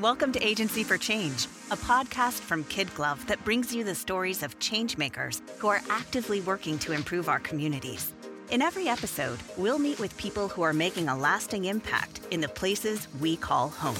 Welcome to Agency for Change, a podcast from Kid Glove that brings you the stories of changemakers who are actively working to improve our communities. In every episode, we'll meet with people who are making a lasting impact in the places we call home.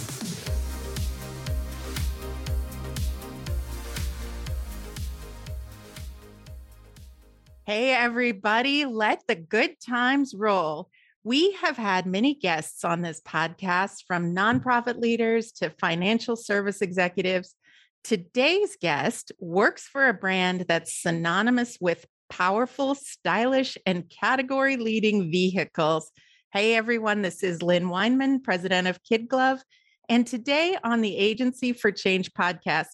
Hey, everybody, let the good times roll. We have had many guests on this podcast from nonprofit leaders to financial service executives. Today's guest works for a brand that's synonymous with powerful, stylish, and category leading vehicles. Hey, everyone, this is Lynn Weinman, president of Kid Glove. And today on the Agency for Change podcast,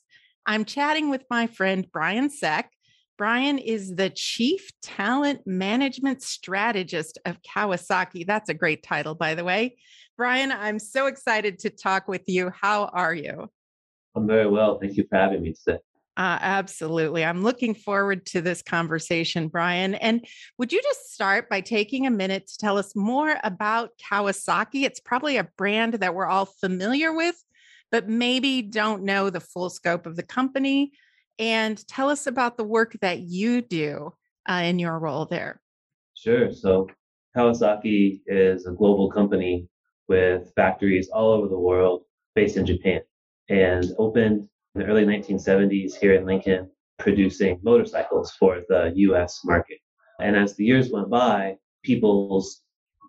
I'm chatting with my friend Brian Seck. Brian is the Chief Talent Management Strategist of Kawasaki. That's a great title, by the way. Brian, I'm so excited to talk with you. How are you? I'm very well. Thank you for having me today. Uh, absolutely. I'm looking forward to this conversation, Brian. And would you just start by taking a minute to tell us more about Kawasaki? It's probably a brand that we're all familiar with, but maybe don't know the full scope of the company and tell us about the work that you do uh, in your role there. Sure. So, Kawasaki is a global company with factories all over the world based in Japan and opened in the early 1970s here in Lincoln, producing motorcycles for the US market. And as the years went by, people's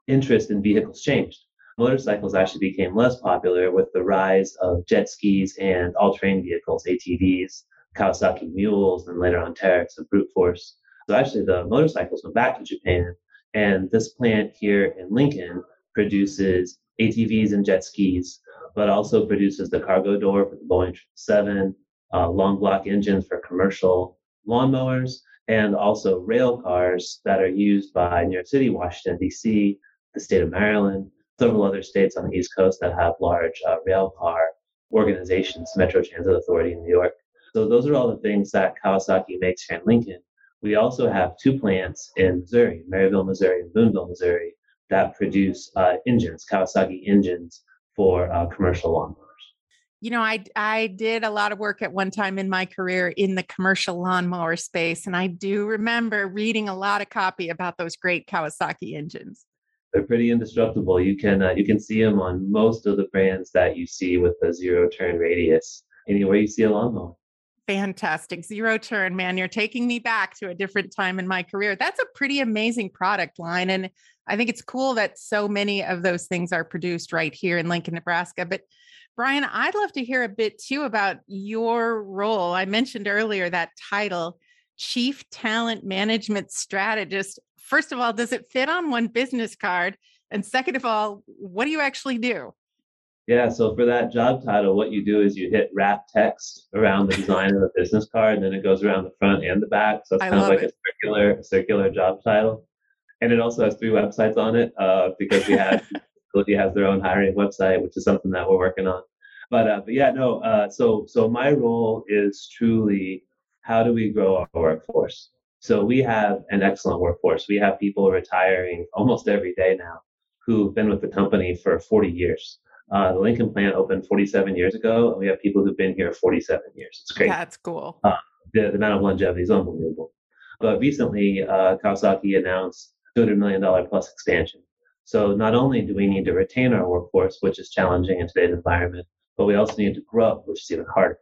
interest in vehicles changed. Motorcycles actually became less popular with the rise of jet skis and all terrain vehicles, ATVs, Kawasaki mules, and later on Teryx and brute force. So actually, the motorcycles went back to Japan, and this plant here in Lincoln produces ATVs and jet skis, but also produces the cargo door for the Boeing 7, uh, long block engines for commercial lawnmowers, and also rail cars that are used by New York City, Washington, D.C., the state of Maryland, several other states on the East Coast that have large uh, rail car organizations, Metro Transit Authority in New York. So those are all the things that Kawasaki makes here in Lincoln. We also have two plants in Missouri, Maryville, Missouri, and Boonville, Missouri, that produce uh, engines, Kawasaki engines for uh, commercial lawnmowers. You know, I I did a lot of work at one time in my career in the commercial lawnmower space, and I do remember reading a lot of copy about those great Kawasaki engines. They're pretty indestructible. You can uh, you can see them on most of the brands that you see with the zero turn radius anywhere you see a lawnmower. Fantastic. Zero turn, man. You're taking me back to a different time in my career. That's a pretty amazing product line. And I think it's cool that so many of those things are produced right here in Lincoln, Nebraska. But Brian, I'd love to hear a bit too about your role. I mentioned earlier that title, Chief Talent Management Strategist. First of all, does it fit on one business card? And second of all, what do you actually do? Yeah, so for that job title, what you do is you hit wrap text around the design of the business card, and then it goes around the front and the back. So it's I kind of like it. a circular circular job title. And it also has three websites on it uh, because we have facility has their own hiring website, which is something that we're working on. But uh, but yeah, no. Uh, so so my role is truly how do we grow our workforce? So we have an excellent workforce. We have people retiring almost every day now who've been with the company for 40 years. Uh, the Lincoln plant opened 47 years ago, and we have people who've been here 47 years. It's great. That's cool. Uh, the, the, amount of longevity is unbelievable. But recently, uh, Kawasaki announced $200 million plus expansion. So not only do we need to retain our workforce, which is challenging in today's environment, but we also need to grow, which is even harder.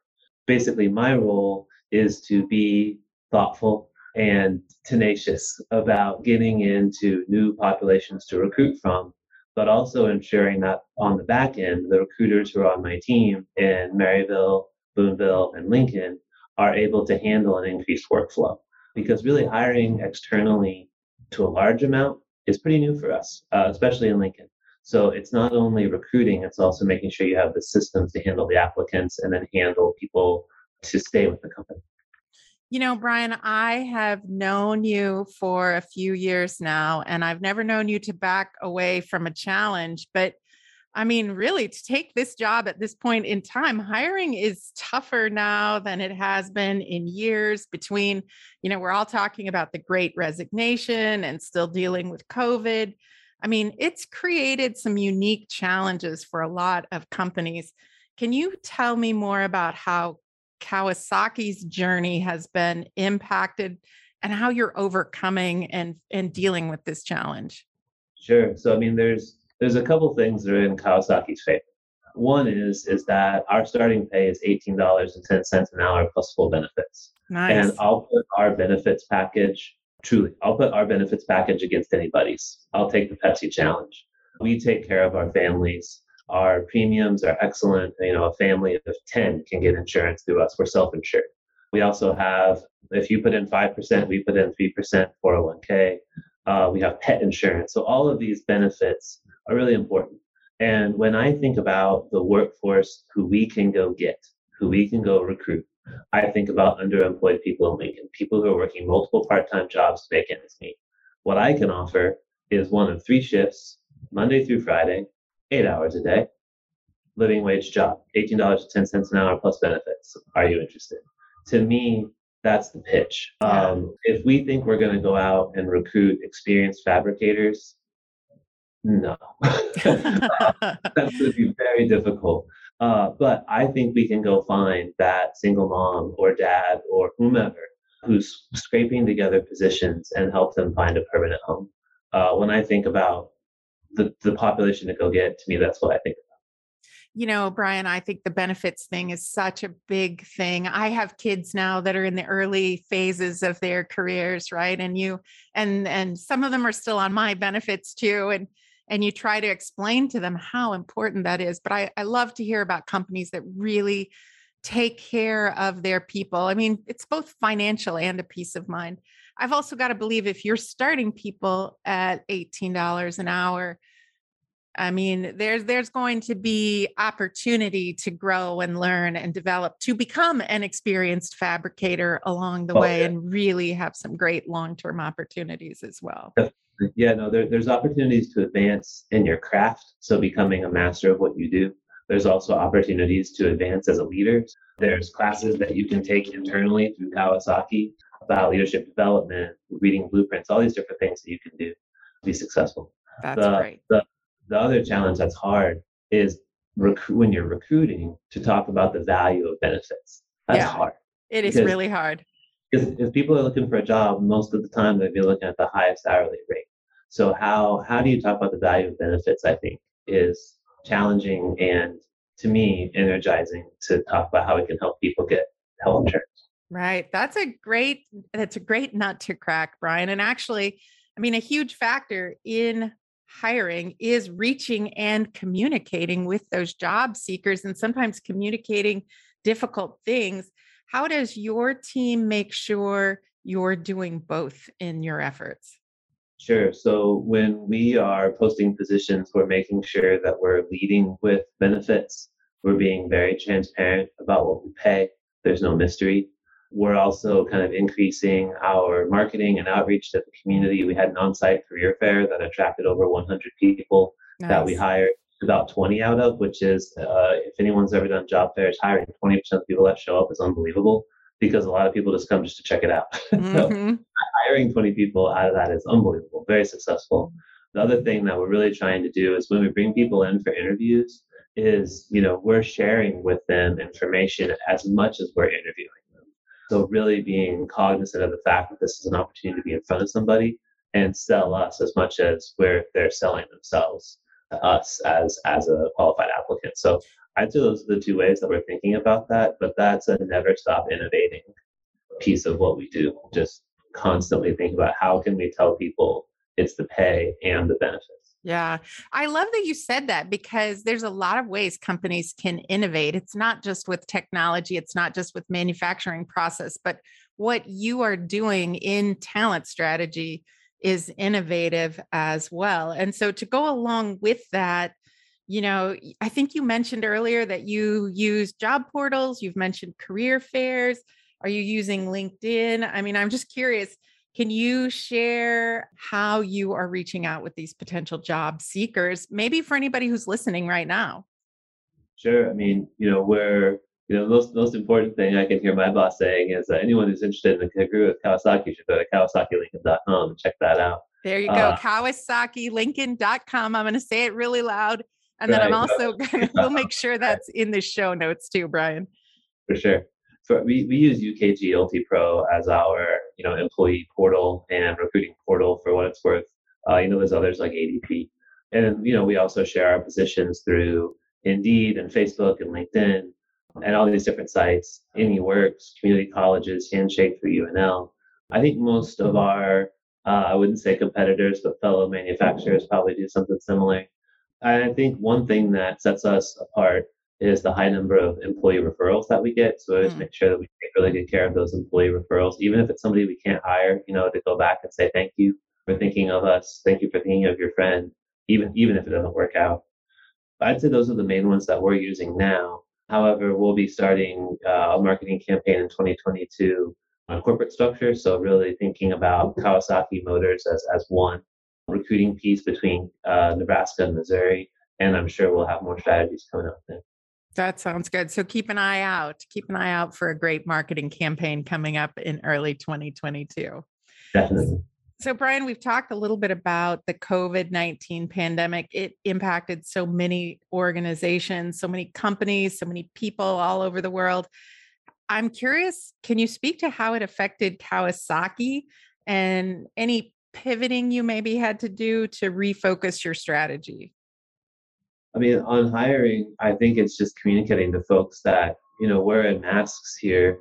Basically, my role is to be thoughtful and tenacious about getting into new populations to recruit from but also ensuring that on the back end, the recruiters who are on my team in Maryville, Boonville, and Lincoln are able to handle an increased workflow. Because really hiring externally to a large amount is pretty new for us, uh, especially in Lincoln. So it's not only recruiting, it's also making sure you have the systems to handle the applicants and then handle people to stay with the company. You know, Brian, I have known you for a few years now, and I've never known you to back away from a challenge. But I mean, really, to take this job at this point in time, hiring is tougher now than it has been in years between, you know, we're all talking about the great resignation and still dealing with COVID. I mean, it's created some unique challenges for a lot of companies. Can you tell me more about how Kawasaki's journey has been impacted and how you're overcoming and and dealing with this challenge? Sure. So I mean there's there's a couple things that are in Kawasaki's favor. One is is that our starting pay is eighteen dollars and ten cents an hour plus full benefits. Nice. And I'll put our benefits package truly. I'll put our benefits package against anybody's. I'll take the Pepsi challenge. We take care of our families. Our premiums are excellent. You know, a family of 10 can get insurance through us. We're self insured. We also have, if you put in 5%, we put in 3% 401k. Uh, we have pet insurance. So all of these benefits are really important. And when I think about the workforce who we can go get, who we can go recruit, I think about underemployed people in Lincoln, people who are working multiple part time jobs to make ends meet. What I can offer is one of three shifts, Monday through Friday, eight hours a day, living wage job, $18.10 an hour plus benefits. Are you interested? To me, that's the pitch. Um, if we think we're going to go out and recruit experienced fabricators, no, that's going to be very difficult. Uh, but I think we can go find that single mom or dad or whomever who's scraping together positions and help them find a permanent home. Uh, when I think about the, the population to go get, to me, that's what I think you know, Brian, I think the benefits thing is such a big thing. I have kids now that are in the early phases of their careers, right? And you and and some of them are still on my benefits too. And and you try to explain to them how important that is. But I, I love to hear about companies that really take care of their people. I mean, it's both financial and a peace of mind. I've also got to believe if you're starting people at $18 an hour, I mean, there's there's going to be opportunity to grow and learn and develop to become an experienced fabricator along the oh, way yeah. and really have some great long-term opportunities as well. Yeah, no, there, there's opportunities to advance in your craft. So becoming a master of what you do. There's also opportunities to advance as a leader. There's classes that you can take internally through Kawasaki about leadership development, reading blueprints, all these different things that you can do to be successful. That's the, great. The, the other challenge that's hard is rec- when you're recruiting to talk about the value of benefits. That's yeah, hard. It is really hard. Because if people are looking for a job, most of the time they'd be looking at the highest hourly rate. So how how do you talk about the value of benefits? I think is challenging and to me energizing to talk about how we can help people get health insurance. Right. That's a great that's a great nut to crack, Brian. And actually, I mean, a huge factor in hiring is reaching and communicating with those job seekers and sometimes communicating difficult things. How does your team make sure you're doing both in your efforts? Sure. So when we are posting positions, we're making sure that we're leading with benefits. We're being very transparent about what we pay. There's no mystery. We're also kind of increasing our marketing and outreach to the community. We had an on site career fair that attracted over 100 people nice. that we hired about 20 out of, which is, uh, if anyone's ever done job fairs, hiring 20% of the people that show up is unbelievable because a lot of people just come just to check it out. Mm-hmm. so hiring 20 people out of that is unbelievable, very successful. The other thing that we're really trying to do is when we bring people in for interviews, is you know we're sharing with them information as much as we're interviewing so really being cognizant of the fact that this is an opportunity to be in front of somebody and sell us as much as where they're selling themselves to us as as a qualified applicant. So I'd say those are the two ways that we're thinking about that, but that's a never stop innovating piece of what we do. Just constantly think about how can we tell people it's the pay and the benefits. Yeah. I love that you said that because there's a lot of ways companies can innovate. It's not just with technology, it's not just with manufacturing process, but what you are doing in talent strategy is innovative as well. And so to go along with that, you know, I think you mentioned earlier that you use job portals, you've mentioned career fairs. Are you using LinkedIn? I mean, I'm just curious can you share how you are reaching out with these potential job seekers, maybe for anybody who's listening right now? Sure. I mean, you know, we're, you know, the most, most important thing I can hear my boss saying is that anyone who's interested in the career with Kawasaki should go to kawasakilincoln.com and check that out. There you go, uh, kawasakilincoln.com. I'm going to say it really loud And then I'm also we'll make sure that's in the show notes too, Brian. For sure. For, we, we use UKG UltiPro as our you know employee portal and recruiting portal for what it's worth. Uh, you know, there's others like ADP, and you know we also share our positions through Indeed and Facebook and LinkedIn and all these different sites. NEworks, community colleges, Handshake for UNL. I think most of our uh, I wouldn't say competitors, but fellow manufacturers probably do something similar. I think one thing that sets us apart is the high number of employee referrals that we get. So we always mm. make sure that we take really good care of those employee referrals, even if it's somebody we can't hire, you know, to go back and say thank you for thinking of us, thank you for thinking of your friend, even even if it doesn't work out. I'd say those are the main ones that we're using now. However, we'll be starting uh, a marketing campaign in 2022 on corporate structure. So really thinking about Kawasaki Motors as, as one recruiting piece between uh, Nebraska and Missouri. And I'm sure we'll have more strategies coming up then. That sounds good. So keep an eye out. Keep an eye out for a great marketing campaign coming up in early 2022. Definitely. So, Brian, we've talked a little bit about the COVID 19 pandemic. It impacted so many organizations, so many companies, so many people all over the world. I'm curious, can you speak to how it affected Kawasaki and any pivoting you maybe had to do to refocus your strategy? I mean, on hiring, I think it's just communicating to folks that, you know, we're in masks here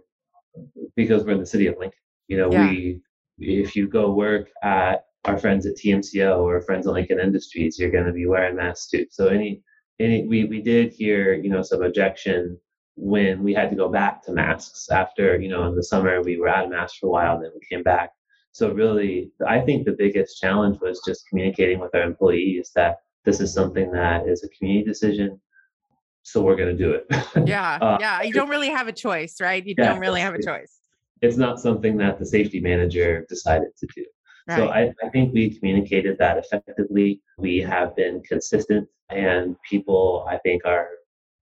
because we're in the city of Lincoln. You know, yeah. we, if you go work at our friends at TMCO or friends at Lincoln Industries, you're going to be wearing masks too. So any, any, we, we did hear, you know, some objection when we had to go back to masks after, you know, in the summer we were out of masks for a while, and then we came back. So really, I think the biggest challenge was just communicating with our employees that this is something that is a community decision. So we're going to do it. Yeah. uh, yeah. You don't really have a choice, right? You yeah, don't really have a choice. It's not something that the safety manager decided to do. Right. So I, I think we communicated that effectively. We have been consistent and people, I think, are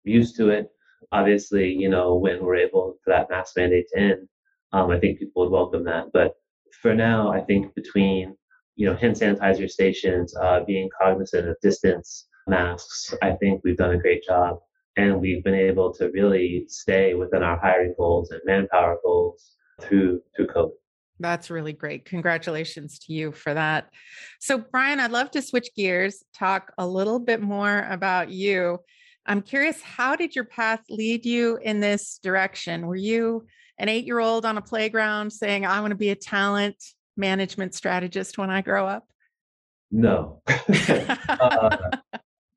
used to it obviously, you know, when we're able for that mask mandate to end, um, I think people would welcome that. But for now, I think between, you know, hand sanitizer stations, uh, being cognizant of distance, masks, I think we've done a great job. And we've been able to really stay within our hiring goals and manpower goals through through COVID. That's really great. Congratulations to you for that. So, Brian, I'd love to switch gears, talk a little bit more about you. I'm curious, how did your path lead you in this direction? Were you an eight year old on a playground saying, I want to be a talent management strategist when I grow up? No. uh,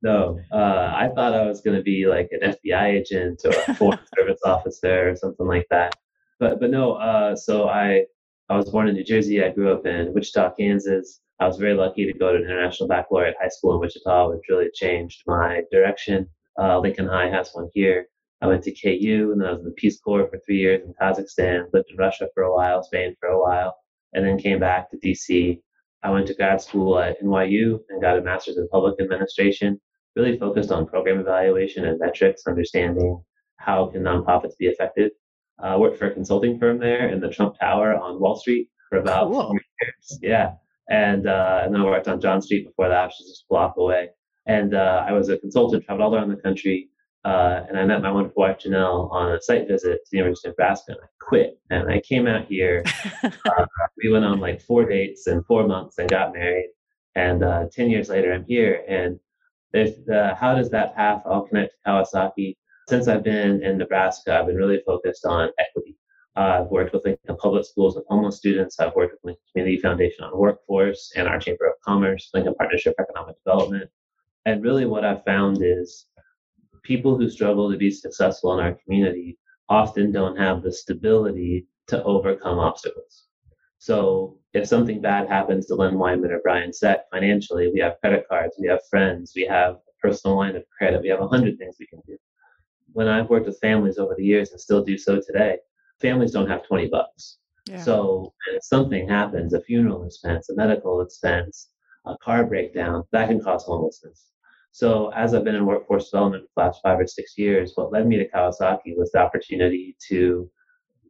no. Uh, I thought I was going to be like an FBI agent or a foreign service officer or something like that. But but no. Uh, so I I was born in New Jersey. I grew up in Wichita, Kansas. I was very lucky to go to an international baccalaureate high school in Wichita, which really changed my direction. Uh, Lincoln High has one here. I went to KU and then I was in the Peace Corps for three years in Kazakhstan, lived in Russia for a while, Spain for a while, and then came back to DC. I went to grad school at NYU and got a master's in public administration, really focused on program evaluation and metrics, understanding how can nonprofits be effective. I uh, worked for a consulting firm there in the Trump Tower on Wall Street for about cool. four years. Yeah. And, uh, and then I worked on John Street before that, which is just a block away. And uh, I was a consultant, traveled all around the country. Uh, and I met my wonderful wife Janelle on a site visit to the University of Nebraska, and I quit. And I came out here. uh, we went on like four dates in four months and got married. And uh, ten years later, I'm here. And if how does that path all connect to Kawasaki? Since I've been in Nebraska, I've been really focused on equity. Uh, I've worked with Lincoln Public Schools with homeless students. I've worked with Lincoln Community Foundation on workforce and our Chamber of Commerce, Lincoln Partnership for Economic Development. And really, what I've found is people who struggle to be successful in our community often don't have the stability to overcome obstacles. So, if something bad happens to Lynn Weinman or Brian Seck financially, we have credit cards, we have friends, we have a personal line of credit, we have a hundred things we can do. When I've worked with families over the years and still do so today, families don't have 20 bucks. Yeah. So, if something happens, a funeral expense, a medical expense, a car breakdown, that can cause homelessness. So as I've been in workforce development for the last five or six years, what led me to Kawasaki was the opportunity to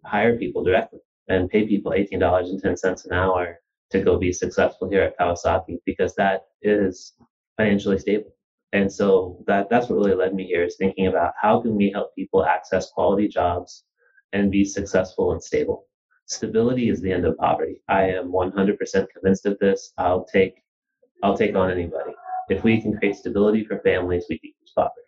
hire people directly and pay people $18.10 an hour to go be successful here at Kawasaki because that is financially stable. And so that that's what really led me here is thinking about how can we help people access quality jobs and be successful and stable. Stability is the end of poverty. I am 100% convinced of this. I'll take I'll take on anybody. If we can create stability for families, we can decrease poverty.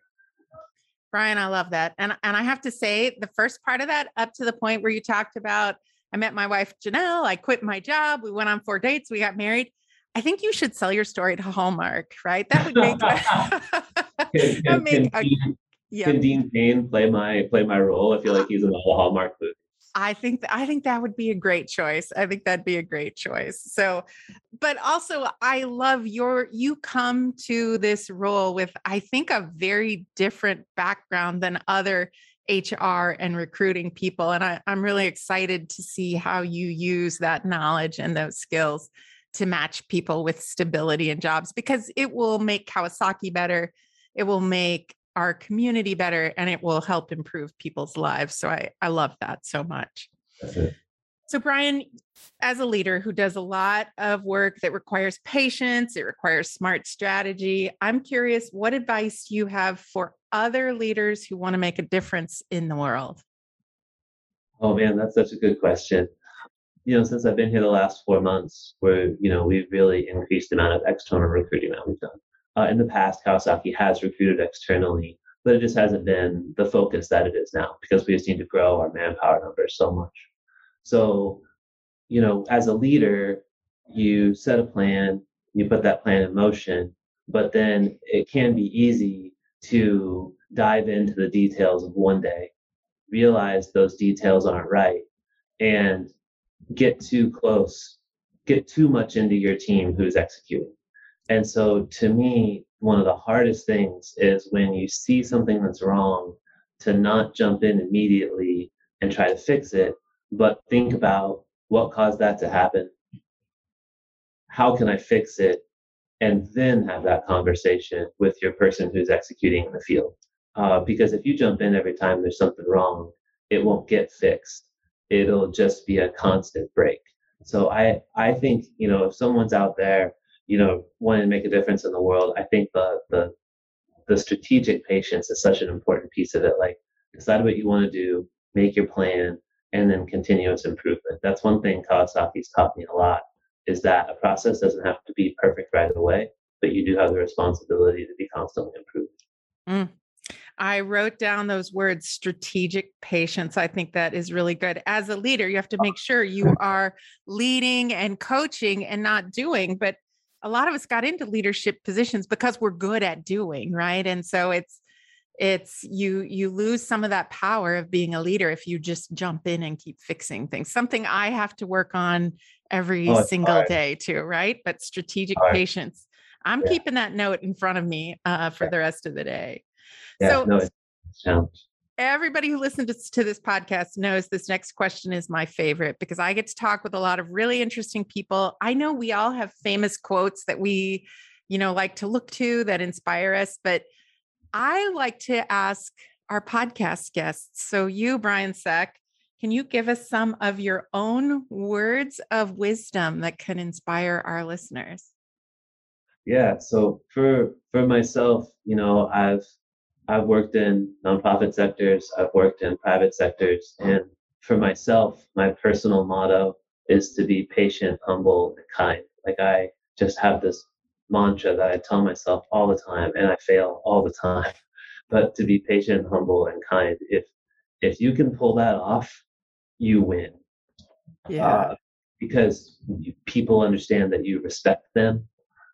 Brian, I love that. And and I have to say the first part of that up to the point where you talked about I met my wife Janelle, I quit my job, we went on four dates, we got married. I think you should sell your story to Hallmark, right? That would make, can, can, make can, a, Dean, yeah. can Dean Cain play my play my role? I feel like he's in the Hallmark movie. I think I think that would be a great choice. I think that'd be a great choice. So, but also I love your you come to this role with I think a very different background than other HR and recruiting people. And I, I'm really excited to see how you use that knowledge and those skills to match people with stability and jobs because it will make Kawasaki better. It will make our community better and it will help improve people's lives. So I, I love that so much. So, Brian, as a leader who does a lot of work that requires patience, it requires smart strategy, I'm curious what advice you have for other leaders who want to make a difference in the world? Oh man, that's such a good question. You know, since I've been here the last four months, where you know we've really increased the amount of external recruiting that we've done. Uh, in the past, Kawasaki has recruited externally, but it just hasn't been the focus that it is now because we just need to grow our manpower numbers so much. So, you know, as a leader, you set a plan, you put that plan in motion, but then it can be easy to dive into the details of one day, realize those details aren't right, and get too close, get too much into your team who's executing. And so to me, one of the hardest things is when you see something that's wrong to not jump in immediately and try to fix it, but think about what caused that to happen. How can I fix it? And then have that conversation with your person who's executing in the field. Uh, because if you jump in every time there's something wrong, it won't get fixed. It'll just be a constant break. So I, I think, you know, if someone's out there, you know, wanting to make a difference in the world, I think the, the, the strategic patience is such an important piece of it. Like decide what you want to do, make your plan, and then continuous improvement. That's one thing Kawasaki's taught me a lot is that a process doesn't have to be perfect right away, but you do have the responsibility to be constantly improving. Mm. I wrote down those words strategic patience. I think that is really good. As a leader, you have to make sure you are leading and coaching and not doing. But a lot of us got into leadership positions because we're good at doing, right? And so it's it's you you lose some of that power of being a leader if you just jump in and keep fixing things something i have to work on every oh, single hard. day too right but strategic patience i'm yeah. keeping that note in front of me uh, for yeah. the rest of the day yeah, so no, everybody who listens to this podcast knows this next question is my favorite because i get to talk with a lot of really interesting people i know we all have famous quotes that we you know like to look to that inspire us but I like to ask our podcast guests. So, you, Brian Seck, can you give us some of your own words of wisdom that can inspire our listeners? Yeah. So for for myself, you know, I've I've worked in nonprofit sectors, I've worked in private sectors, and for myself, my personal motto is to be patient, humble, and kind. Like I just have this mantra that I tell myself all the time, and I fail all the time. But to be patient, humble, and kind. If if you can pull that off, you win. Yeah. Uh, because people understand that you respect them,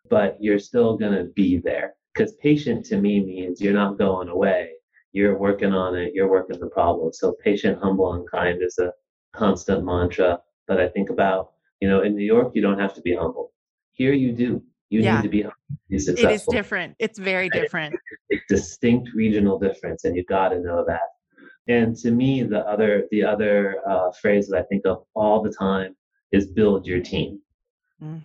but you're still gonna be there. Because patient to me means you're not going away. You're working on it. You're working the problem. So patient, humble, and kind is a constant mantra that I think about. You know, in New York, you don't have to be humble. Here, you do you yeah. need to be, be successful. It is different. It's very different. It's a distinct regional difference, and you got to know that. And to me, the other the other uh, phrase that I think of all the time is build your team. Mm.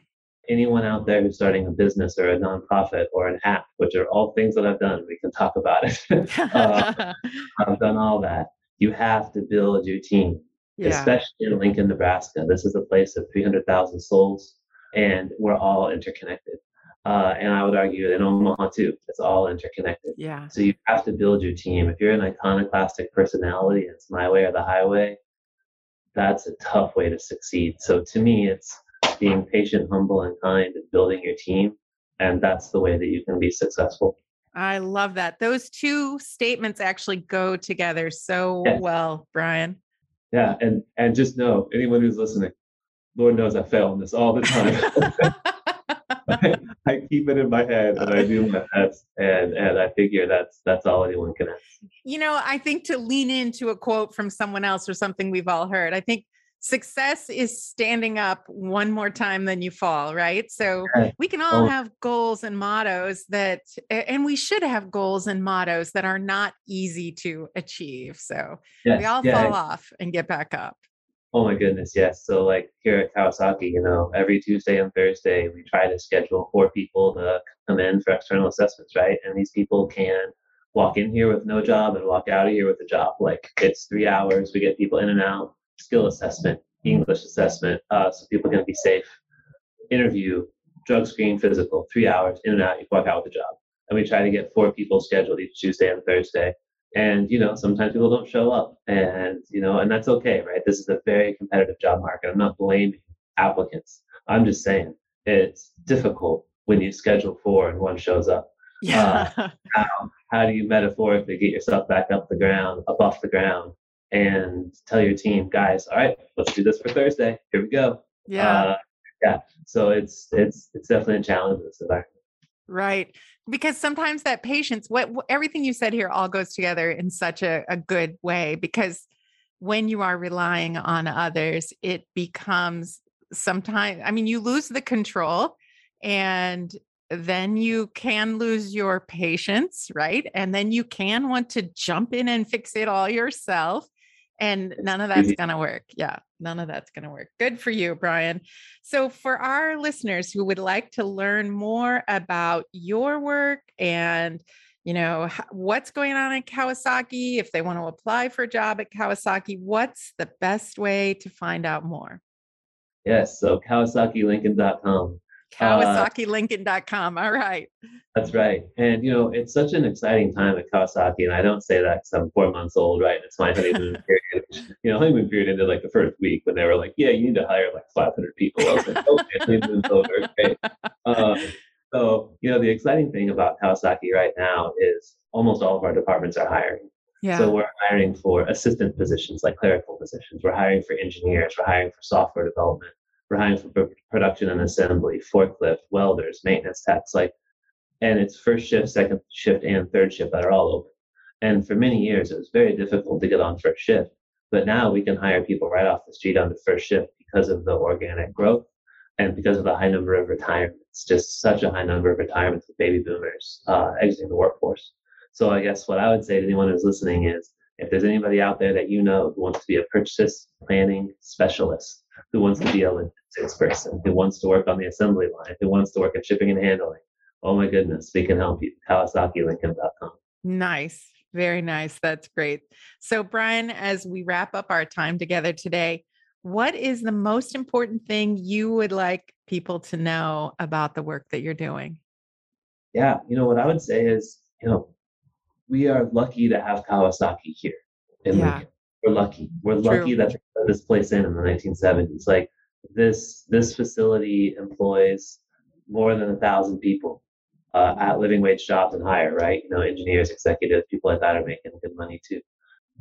Anyone out there who's starting a business or a nonprofit or an app, which are all things that I've done, we can talk about it. uh, I've done all that. You have to build your team, yeah. especially in Lincoln, Nebraska. This is a place of 300,000 souls and we're all interconnected. Uh, and I would argue in Omaha too, it's all interconnected. Yeah. So you have to build your team. If you're an iconoclastic personality, it's my way or the highway. That's a tough way to succeed. So to me, it's being patient, humble, and kind, and building your team, and that's the way that you can be successful. I love that. Those two statements actually go together so well, Brian. Yeah, and and just know anyone who's listening, Lord knows I fail on this all the time. I, I, keep it in my head and I do my best, and and I figure that's that's all anyone can ask. You know, I think to lean into a quote from someone else or something we've all heard. I think success is standing up one more time than you fall, right? So we can all oh. have goals and mottos that, and we should have goals and mottos that are not easy to achieve. So yes, we all yeah. fall off and get back up. Oh my goodness, yes. So like here at Kawasaki, you know, every Tuesday and Thursday we try to schedule four people to come in for external assessments, right? And these people can walk in here with no job and walk out of here with a job. Like it's three hours, we get people in and out skill assessment, English assessment, uh, so people can be safe. Interview, drug screen, physical, three hours, in and out, you walk out with a job. And we try to get four people scheduled each Tuesday and Thursday. And, you know, sometimes people don't show up and, you know, and that's okay, right? This is a very competitive job market. I'm not blaming applicants. I'm just saying it's difficult when you schedule four and one shows up. Yeah. Uh, how, how do you metaphorically get yourself back up the ground, up off the ground, and tell your team, guys, all right, let's do this for Thursday. Here we go. Yeah. Uh, yeah. So it's it's it's definitely a challenge in this environment. Right. Because sometimes that patience, what, what everything you said here all goes together in such a, a good way because when you are relying on others, it becomes sometimes, I mean, you lose the control and then you can lose your patience, right? And then you can want to jump in and fix it all yourself and none of that's mm-hmm. going to work. Yeah, none of that's going to work. Good for you, Brian. So, for our listeners who would like to learn more about your work and you know what's going on at Kawasaki, if they want to apply for a job at Kawasaki, what's the best way to find out more? Yes, so kawasakilincoln.com. KawasakiLincoln.com. All right. That's right. And, you know, it's such an exciting time at Kawasaki. And I don't say that because I'm four months old, right? It's my honeymoon period. You know, honeymoon period ended like the first week when they were like, yeah, you need to hire like 500 people. I was like, okay, honeymoon's over. Okay. Uh, so, you know, the exciting thing about Kawasaki right now is almost all of our departments are hiring. Yeah. So we're hiring for assistant positions like clerical positions. We're hiring for engineers. We're hiring for software development. Hiring for production and assembly, forklift, welders, maintenance techs, like, and it's first shift, second shift, and third shift that are all open. And for many years, it was very difficult to get on first shift. But now we can hire people right off the street on the first shift because of the organic growth and because of the high number of retirements. Just such a high number of retirements with baby boomers uh, exiting the workforce. So I guess what I would say to anyone who's listening is, if there's anybody out there that you know who wants to be a purchase planning specialist, who wants to be a logistics person, who wants to work on the assembly line, who wants to work in shipping and handling. Oh my goodness, we can help you. KawasakiLincoln.com. Nice. Very nice. That's great. So, Brian, as we wrap up our time together today, what is the most important thing you would like people to know about the work that you're doing? Yeah, you know, what I would say is, you know, we are lucky to have Kawasaki here in yeah. Lincoln we're lucky. We're True. lucky that this place in in the 1970s. Like this, this facility employs more than a thousand people uh, at living wage jobs and higher, right? You know, engineers, executives, people like that are making good money too.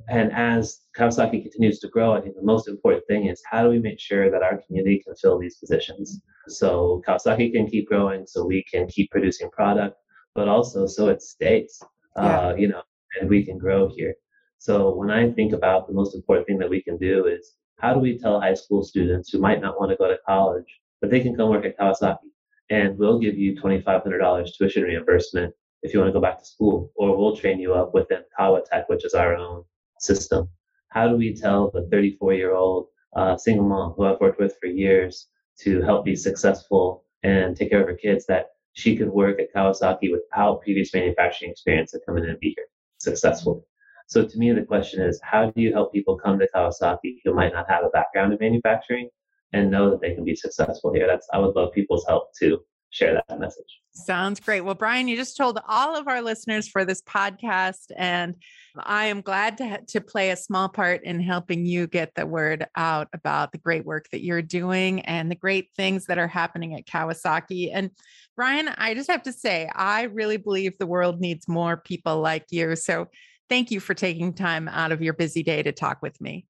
And as Kawasaki continues to grow, I think the most important thing is how do we make sure that our community can fill these positions? So Kawasaki can keep growing, so we can keep producing product, but also so it stays, yeah. uh, you know, and we can grow here. So when I think about the most important thing that we can do is how do we tell high school students who might not want to go to college, but they can come work at Kawasaki and we'll give you $2,500 tuition reimbursement if you want to go back to school, or we'll train you up within Kawatech, which is our own system. How do we tell the 34 year old uh, single mom who I've worked with for years to help be successful and take care of her kids that she could work at Kawasaki without previous manufacturing experience and come in and be here successfully? So to me, the question is, how do you help people come to Kawasaki who might not have a background in manufacturing and know that they can be successful here? That's I would love people's help to share that message. Sounds great. Well, Brian, you just told all of our listeners for this podcast, and I am glad to, to play a small part in helping you get the word out about the great work that you're doing and the great things that are happening at Kawasaki. And Brian, I just have to say, I really believe the world needs more people like you. So thank you for taking time out of your busy day to talk with me.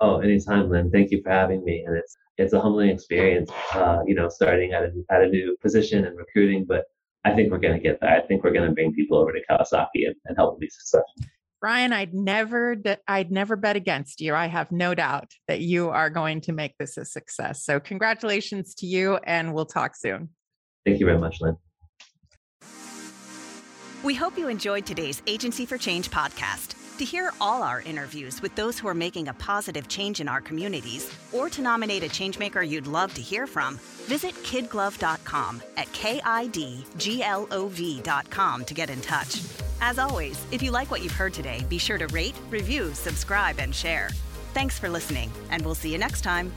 Oh, anytime, Lynn. Thank you for having me. And it's it's a humbling experience, uh, you know, starting at a, at a new position and recruiting. But I think we're going to get there. I think we're going to bring people over to Kawasaki and, and help them be successful. Brian, I'd never, I'd never bet against you. I have no doubt that you are going to make this a success. So, congratulations to you, and we'll talk soon. Thank you very much, Lynn. We hope you enjoyed today's Agency for Change podcast. To hear all our interviews with those who are making a positive change in our communities, or to nominate a changemaker you'd love to hear from, visit kidglov.com at K-I-D-G-L-O-V.com to get in touch. As always, if you like what you've heard today, be sure to rate, review, subscribe, and share. Thanks for listening, and we'll see you next time.